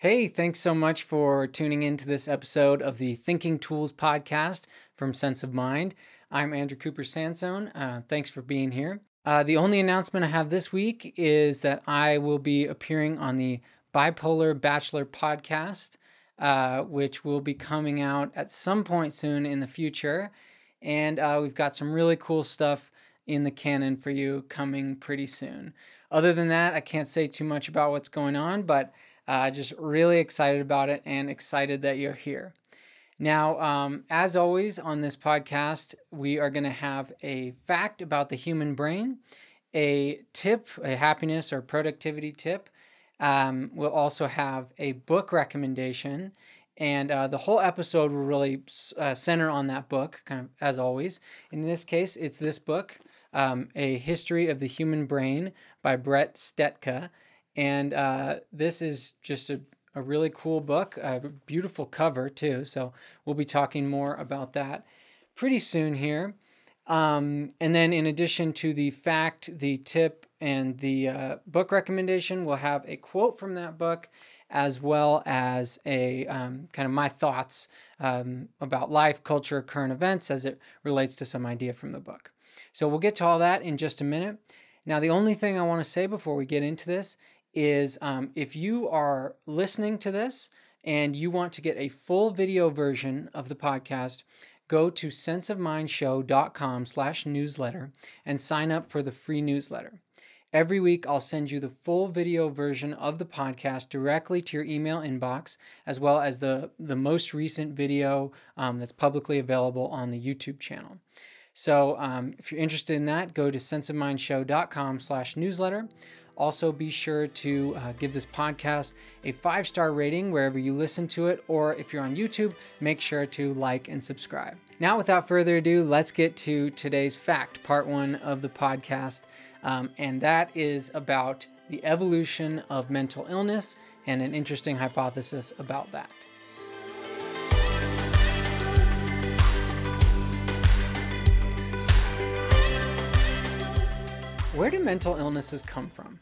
Hey, thanks so much for tuning into this episode of the Thinking Tools podcast from Sense of Mind. I'm Andrew Cooper Sansone. Uh, thanks for being here. Uh, the only announcement I have this week is that I will be appearing on the Bipolar Bachelor podcast, uh, which will be coming out at some point soon in the future. And uh, we've got some really cool stuff in the canon for you coming pretty soon. Other than that, I can't say too much about what's going on, but uh, just really excited about it and excited that you're here. Now, um, as always on this podcast, we are going to have a fact about the human brain, a tip, a happiness or productivity tip. Um, we'll also have a book recommendation, and uh, the whole episode will really uh, center on that book, kind of as always. In this case, it's this book, um, A History of the Human Brain by Bret Stetka. And uh, this is just a, a really cool book, a beautiful cover too. So we'll be talking more about that pretty soon here. Um, and then, in addition to the fact, the tip, and the uh, book recommendation, we'll have a quote from that book as well as a um, kind of my thoughts um, about life, culture, current events as it relates to some idea from the book. So we'll get to all that in just a minute. Now, the only thing I want to say before we get into this is um, if you are listening to this and you want to get a full video version of the podcast, go to senseofmindshow.com slash newsletter and sign up for the free newsletter. Every week, I'll send you the full video version of the podcast directly to your email inbox, as well as the, the most recent video um, that's publicly available on the YouTube channel. So um, if you're interested in that, go to senseofmindshow.com slash newsletter. Also, be sure to uh, give this podcast a five star rating wherever you listen to it, or if you're on YouTube, make sure to like and subscribe. Now, without further ado, let's get to today's fact, part one of the podcast, um, and that is about the evolution of mental illness and an interesting hypothesis about that. Where do mental illnesses come from?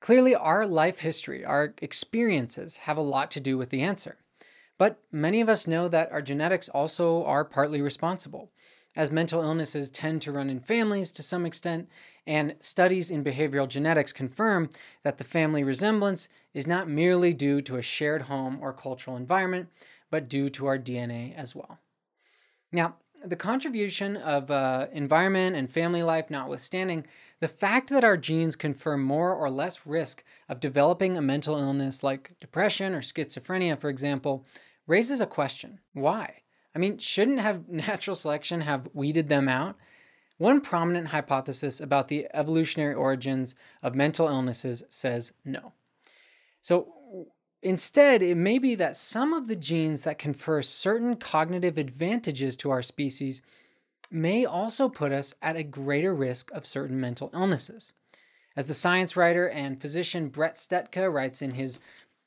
Clearly, our life history, our experiences have a lot to do with the answer. But many of us know that our genetics also are partly responsible, as mental illnesses tend to run in families to some extent, and studies in behavioral genetics confirm that the family resemblance is not merely due to a shared home or cultural environment, but due to our DNA as well. Now, the contribution of uh, environment and family life notwithstanding, the fact that our genes confer more or less risk of developing a mental illness like depression or schizophrenia, for example, raises a question. Why? I mean, shouldn't have natural selection have weeded them out? One prominent hypothesis about the evolutionary origins of mental illnesses says no. So, Instead, it may be that some of the genes that confer certain cognitive advantages to our species may also put us at a greater risk of certain mental illnesses. As the science writer and physician Bret Stetka writes in his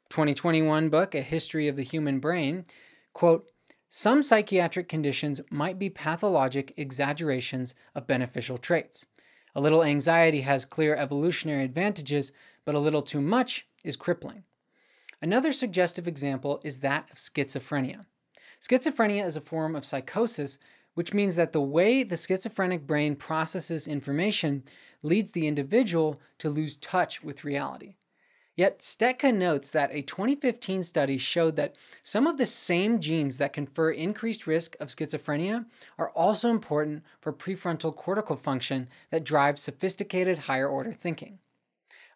2021 book, A History of the Human Brain, quote, some psychiatric conditions might be pathologic exaggerations of beneficial traits. A little anxiety has clear evolutionary advantages, but a little too much is crippling. Another suggestive example is that of schizophrenia. Schizophrenia is a form of psychosis which means that the way the schizophrenic brain processes information leads the individual to lose touch with reality. Yet, Stetka notes that a 2015 study showed that some of the same genes that confer increased risk of schizophrenia are also important for prefrontal cortical function that drives sophisticated higher order thinking.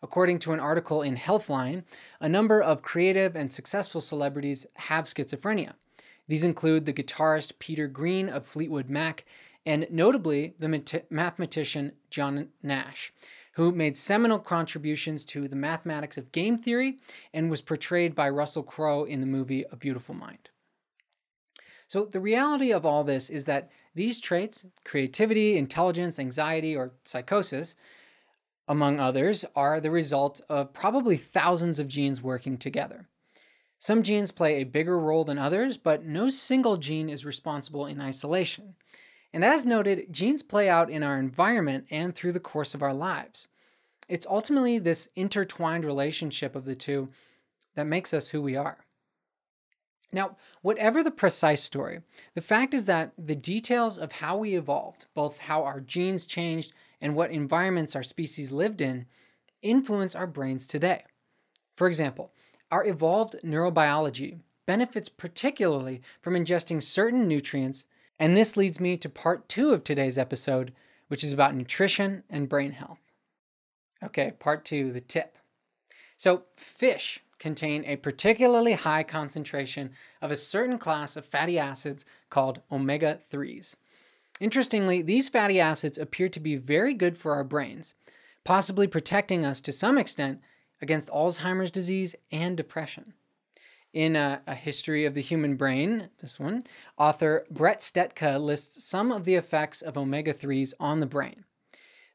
According to an article in Healthline, a number of creative and successful celebrities have schizophrenia. These include the guitarist Peter Green of Fleetwood Mac and notably the mat- mathematician John Nash, who made seminal contributions to the mathematics of game theory and was portrayed by Russell Crowe in the movie A Beautiful Mind. So, the reality of all this is that these traits, creativity, intelligence, anxiety, or psychosis, among others, are the result of probably thousands of genes working together. Some genes play a bigger role than others, but no single gene is responsible in isolation. And as noted, genes play out in our environment and through the course of our lives. It's ultimately this intertwined relationship of the two that makes us who we are. Now, whatever the precise story, the fact is that the details of how we evolved, both how our genes changed and what environments our species lived in, influence our brains today. For example, our evolved neurobiology benefits particularly from ingesting certain nutrients, and this leads me to part two of today's episode, which is about nutrition and brain health. Okay, part two, the tip. So, fish contain a particularly high concentration of a certain class of fatty acids called omega 3s. Interestingly, these fatty acids appear to be very good for our brains, possibly protecting us to some extent against Alzheimer's disease and depression. In a, a, History of the Human Brain, this one, author Bret Stetka lists some of the effects of omega 3s on the brain.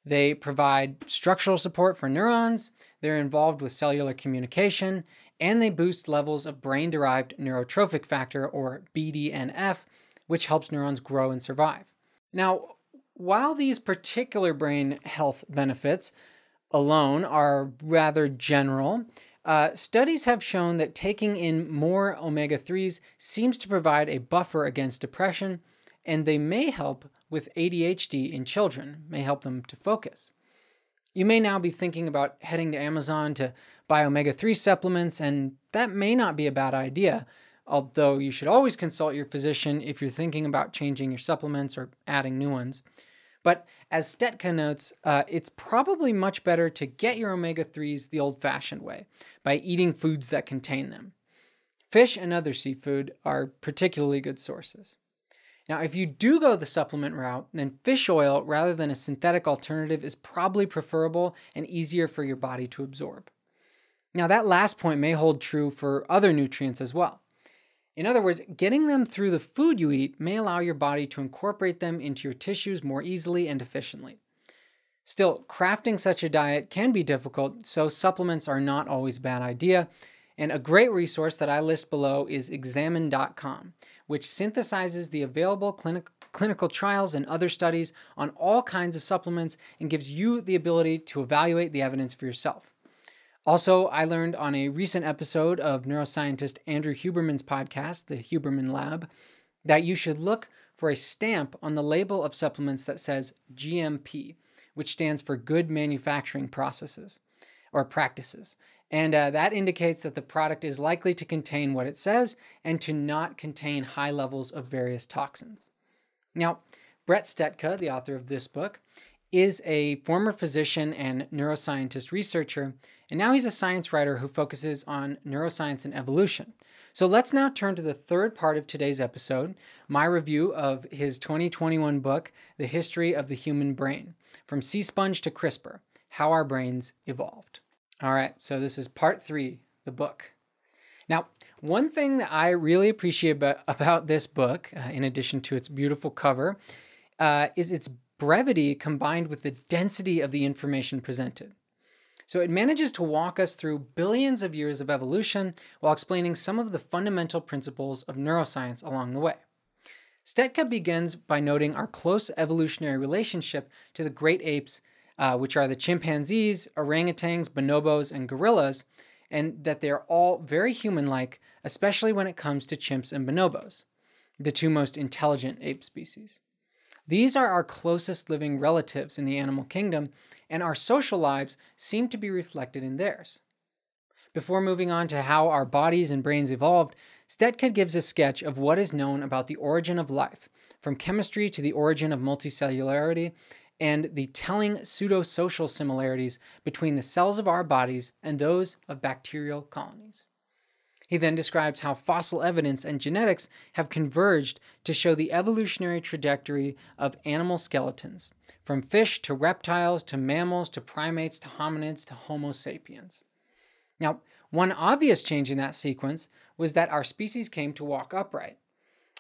They provide structural support for neurons, they're involved with cellular communication, and they boost levels of brain derived neurotrophic factor, or BDNF, which helps neurons grow and survive. Now, while these particular brain health benefits alone are rather general, uh, studies have shown that taking in more omega 3s seems to provide a buffer against depression, and they may help with ADHD in children, may help them to focus. You may now be thinking about heading to Amazon to buy omega 3 supplements, and that may not be a bad idea, although you should always consult your physician if you're thinking about changing your supplements or adding new ones. But as Stetka notes, uh, it's probably much better to get your omega 3s the old fashioned way by eating foods that contain them. Fish and other seafood are particularly good sources. Now, if you do go the supplement route, then fish oil rather than a synthetic alternative is probably preferable and easier for your body to absorb. Now, that last point may hold true for other nutrients as well. In other words, getting them through the food you eat may allow your body to incorporate them into your tissues more easily and efficiently. Still, crafting such a diet can be difficult, so supplements are not always a bad idea, and a great resource that I list below is examine.com, which synthesizes the available clinic, clinical trials and other studies on all kinds of supplements and gives you the ability to evaluate the evidence for yourself. Also, I learned on a recent episode of neuroscientist Andrew Huberman's podcast, The Huberman Lab, that you should look for a stamp on the label of supplements that says GMP, which stands for Good Manufacturing Processes or Practices. And uh, that indicates that the product is likely to contain what it says and to not contain high levels of various toxins. Now, Bret Stetka, the author of this book, is a former physician and neuroscientist researcher, and now he's a science writer who focuses on neuroscience and evolution. So let's now turn to the third part of today's episode my review of his 2021 book, The History of the Human Brain From Sea Sponge to CRISPR How Our Brains Evolved. All right, so this is part three, the book. Now, one thing that I really appreciate about, about this book, uh, in addition to its beautiful cover, uh, is its brevity combined with the density of the information presented. So it manages to walk us through billions of years of evolution while explaining some of the fundamental principles of neuroscience along the way. Stetka begins by noting our close evolutionary relationship to the great apes uh, which are the chimpanzees, orangutans, bonobos, and gorillas, and that they are all very human like, especially when it comes to chimps and bonobos, the two most intelligent ape species. These are our closest living relatives in the animal kingdom, and our social lives seem to be reflected in theirs. Before moving on to how our bodies and brains evolved, Stetka gives a sketch of what is known about the origin of life, from chemistry to the origin of multicellularity, and the telling pseudosocial similarities between the cells of our bodies and those of bacterial colonies. He then describes how fossil evidence and genetics have converged to show the evolutionary trajectory of animal skeletons, from fish to reptiles to mammals to primates to hominids to Homo sapiens. Now, one obvious change in that sequence was that our species came to walk upright,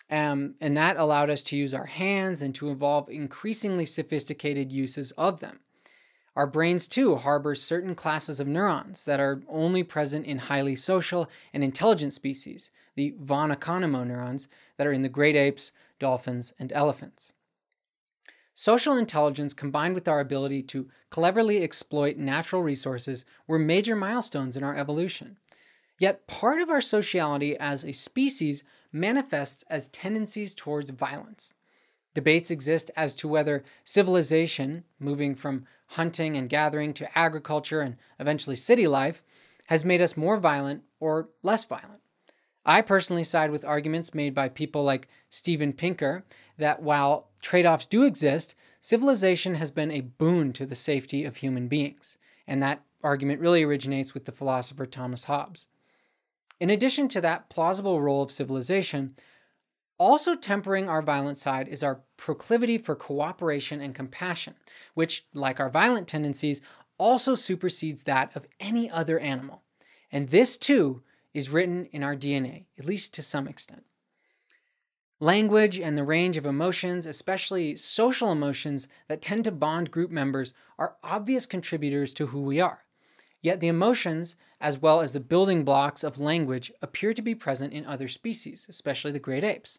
um, and that allowed us to use our hands and to evolve increasingly sophisticated uses of them. Our brains, too, harbor certain classes of neurons that are only present in highly social and intelligent species, the von Economo neurons that are in the great apes, dolphins, and elephants. Social intelligence combined with our ability to cleverly exploit natural resources were major milestones in our evolution. Yet part of our sociality as a species manifests as tendencies towards violence. Debates exist as to whether civilization, moving from hunting and gathering to agriculture and eventually city life, has made us more violent or less violent. I personally side with arguments made by people like Steven Pinker that while trade offs do exist, civilization has been a boon to the safety of human beings. And that argument really originates with the philosopher Thomas Hobbes. In addition to that plausible role of civilization, also tempering our violent side is our proclivity for cooperation and compassion, which, like our violent tendencies, also supersedes that of any other animal. And this, too, is written in our DNA, at least to some extent. Language and the range of emotions, especially social emotions that tend to bond group members, are obvious contributors to who we are. Yet the emotions, as well as the building blocks of language, appear to be present in other species, especially the great apes.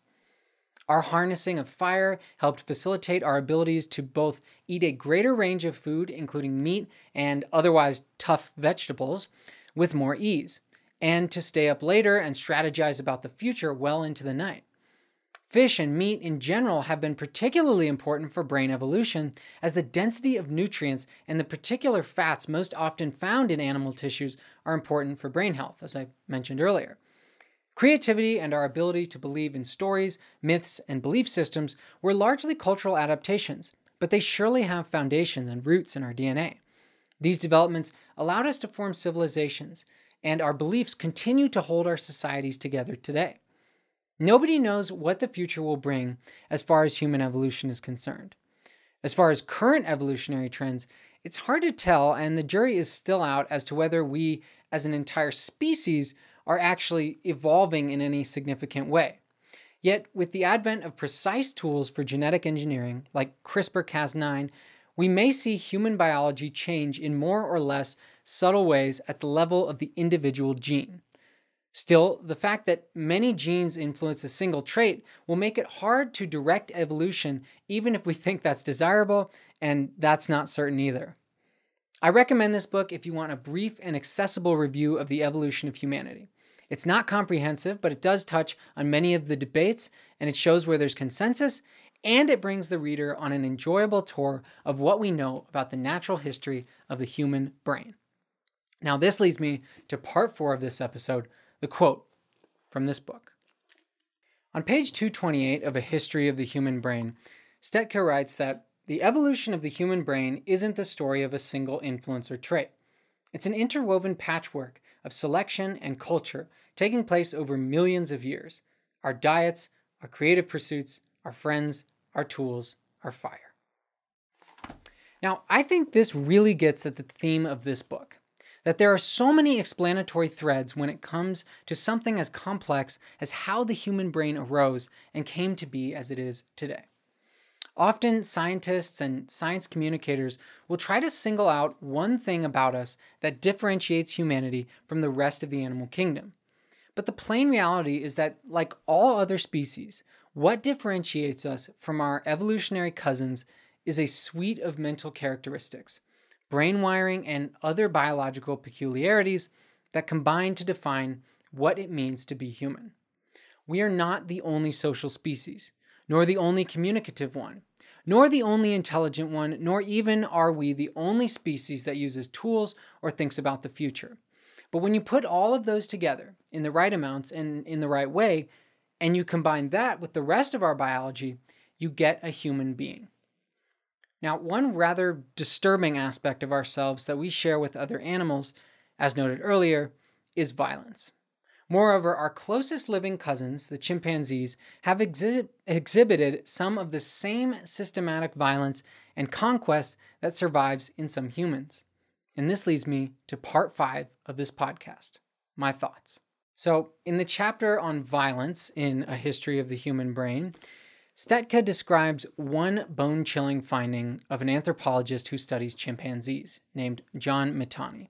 Our harnessing of fire helped facilitate our abilities to both eat a greater range of food, including meat and otherwise tough vegetables, with more ease, and to stay up later and strategize about the future well into the night. Fish and meat in general have been particularly important for brain evolution, as the density of nutrients and the particular fats most often found in animal tissues are important for brain health, as I mentioned earlier. Creativity and our ability to believe in stories, myths, and belief systems were largely cultural adaptations, but they surely have foundations and roots in our DNA. These developments allowed us to form civilizations, and our beliefs continue to hold our societies together today. Nobody knows what the future will bring as far as human evolution is concerned. As far as current evolutionary trends, it's hard to tell, and the jury is still out as to whether we, as an entire species, are actually evolving in any significant way. Yet, with the advent of precise tools for genetic engineering, like CRISPR Cas9, we may see human biology change in more or less subtle ways at the level of the individual gene. Still, the fact that many genes influence a single trait will make it hard to direct evolution, even if we think that's desirable, and that's not certain either. I recommend this book if you want a brief and accessible review of the evolution of humanity. It's not comprehensive, but it does touch on many of the debates, and it shows where there's consensus, and it brings the reader on an enjoyable tour of what we know about the natural history of the human brain. Now, this leads me to part four of this episode the quote from this book. On page 228 of A History of the Human Brain, Stetka writes that the evolution of the human brain isn't the story of a single influence or trait. It's an interwoven patchwork of selection and culture taking place over millions of years. Our diets, our creative pursuits, our friends, our tools, our fire. Now, I think this really gets at the theme of this book that there are so many explanatory threads when it comes to something as complex as how the human brain arose and came to be as it is today. Often, scientists and science communicators will try to single out one thing about us that differentiates humanity from the rest of the animal kingdom. But the plain reality is that, like all other species, what differentiates us from our evolutionary cousins is a suite of mental characteristics brain wiring, and other biological peculiarities that combine to define what it means to be human. We are not the only social species, nor the only communicative one, nor the only intelligent one, nor even are we the only species that uses tools or thinks about the future. But when you put all of those together in the right amounts and in the right way, and you combine that with the rest of our biology, you get a human being. Now, one rather disturbing aspect of ourselves that we share with other animals, as noted earlier, is violence. Moreover, our closest living cousins, the chimpanzees, have exhi- exhibited some of the same systematic violence and conquest that survives in some humans. And this leads me to part five of this podcast my thoughts. So, in the chapter on violence in A History of the Human Brain, Stetka describes one bone chilling finding of an anthropologist who studies chimpanzees named John Mitani.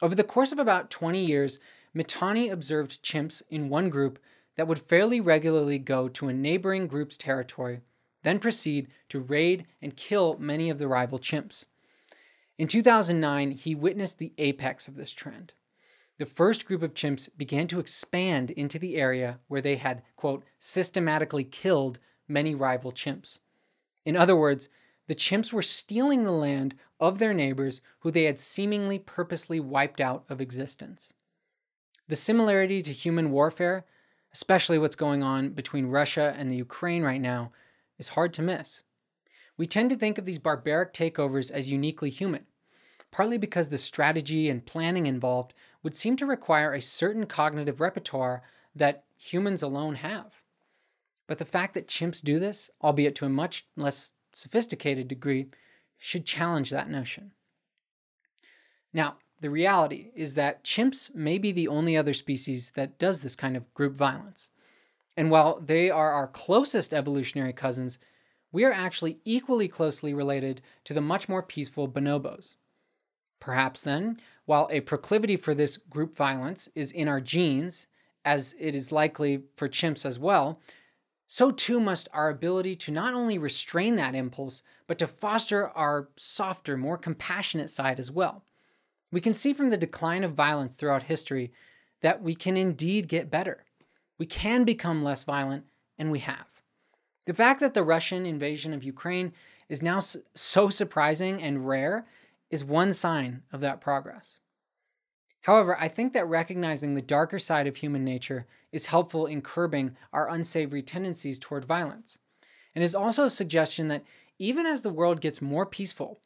Over the course of about 20 years, Mitani observed chimps in one group that would fairly regularly go to a neighboring group's territory, then proceed to raid and kill many of the rival chimps. In 2009, he witnessed the apex of this trend. the first group of chimps began to expand into the area where they had, quote, systematically killed many rival chimps. In other words, the chimps were stealing the land of their neighbors who they had seemingly purposely wiped out of existence. The similarity to human warfare, especially what's going on between Russia and the Ukraine right now, is hard to miss. We tend to think of these barbaric takeovers as uniquely human, partly because the strategy and planning involved would seem to require a certain cognitive repertoire that humans alone have. But the fact that chimps do this, albeit to a much less sophisticated degree, should challenge that notion. Now, the reality is that chimps may be the only other species that does this kind of group violence. And while they are our closest evolutionary cousins, we are actually equally closely related to the much more peaceful bonobos. Perhaps then, while a proclivity for this group violence is in our genes, as it is likely for chimps as well, so too must our ability to not only restrain that impulse, but to foster our softer, more compassionate side as well. We can see from the decline of violence throughout history that we can indeed get better. We can become less violent, and we have. The fact that the Russian invasion of Ukraine is now so surprising and rare is one sign of that progress. However, I think that recognizing the darker side of human nature is helpful in curbing our unsavory tendencies toward violence. And is also a suggestion that even as the world gets more peaceful,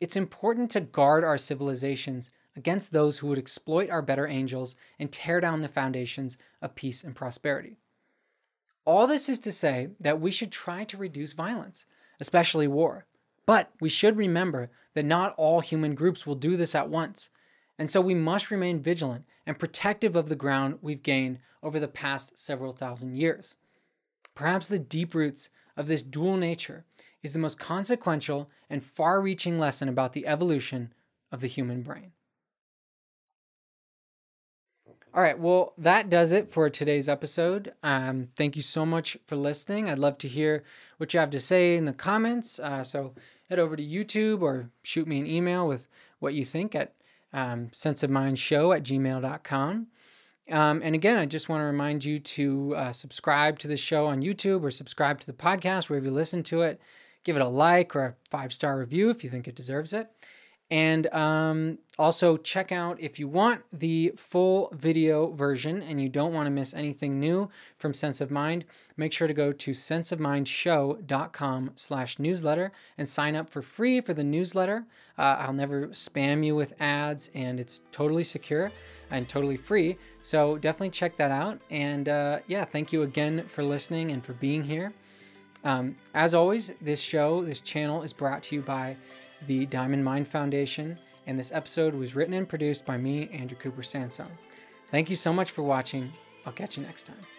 it's important to guard our civilizations against those who would exploit our better angels and tear down the foundations of peace and prosperity. All this is to say that we should try to reduce violence, especially war. But we should remember that not all human groups will do this at once, and so we must remain vigilant and protective of the ground we've gained over the past several thousand years. Perhaps the deep roots of this dual nature is the most consequential and far reaching lesson about the evolution of the human brain. All right, well, that does it for today's episode. Um, thank you so much for listening. I'd love to hear what you have to say in the comments. Uh, so head over to YouTube or shoot me an email with what you think at um, senseofmindshow at gmail.com. Um, and again, I just want to remind you to uh, subscribe to the show on YouTube or subscribe to the podcast wherever you listen to it. Give it a like or a five star review if you think it deserves it. And um, also check out if you want the full video version and you don't want to miss anything new from Sense of Mind, make sure to go to senseofmindshow.com slash newsletter and sign up for free for the newsletter. Uh, I'll never spam you with ads and it's totally secure and totally free. So definitely check that out. And uh, yeah, thank you again for listening and for being here. Um, as always, this show, this channel is brought to you by the Diamond Mind Foundation, and this episode was written and produced by me, Andrew Cooper Sansone. Thank you so much for watching. I'll catch you next time.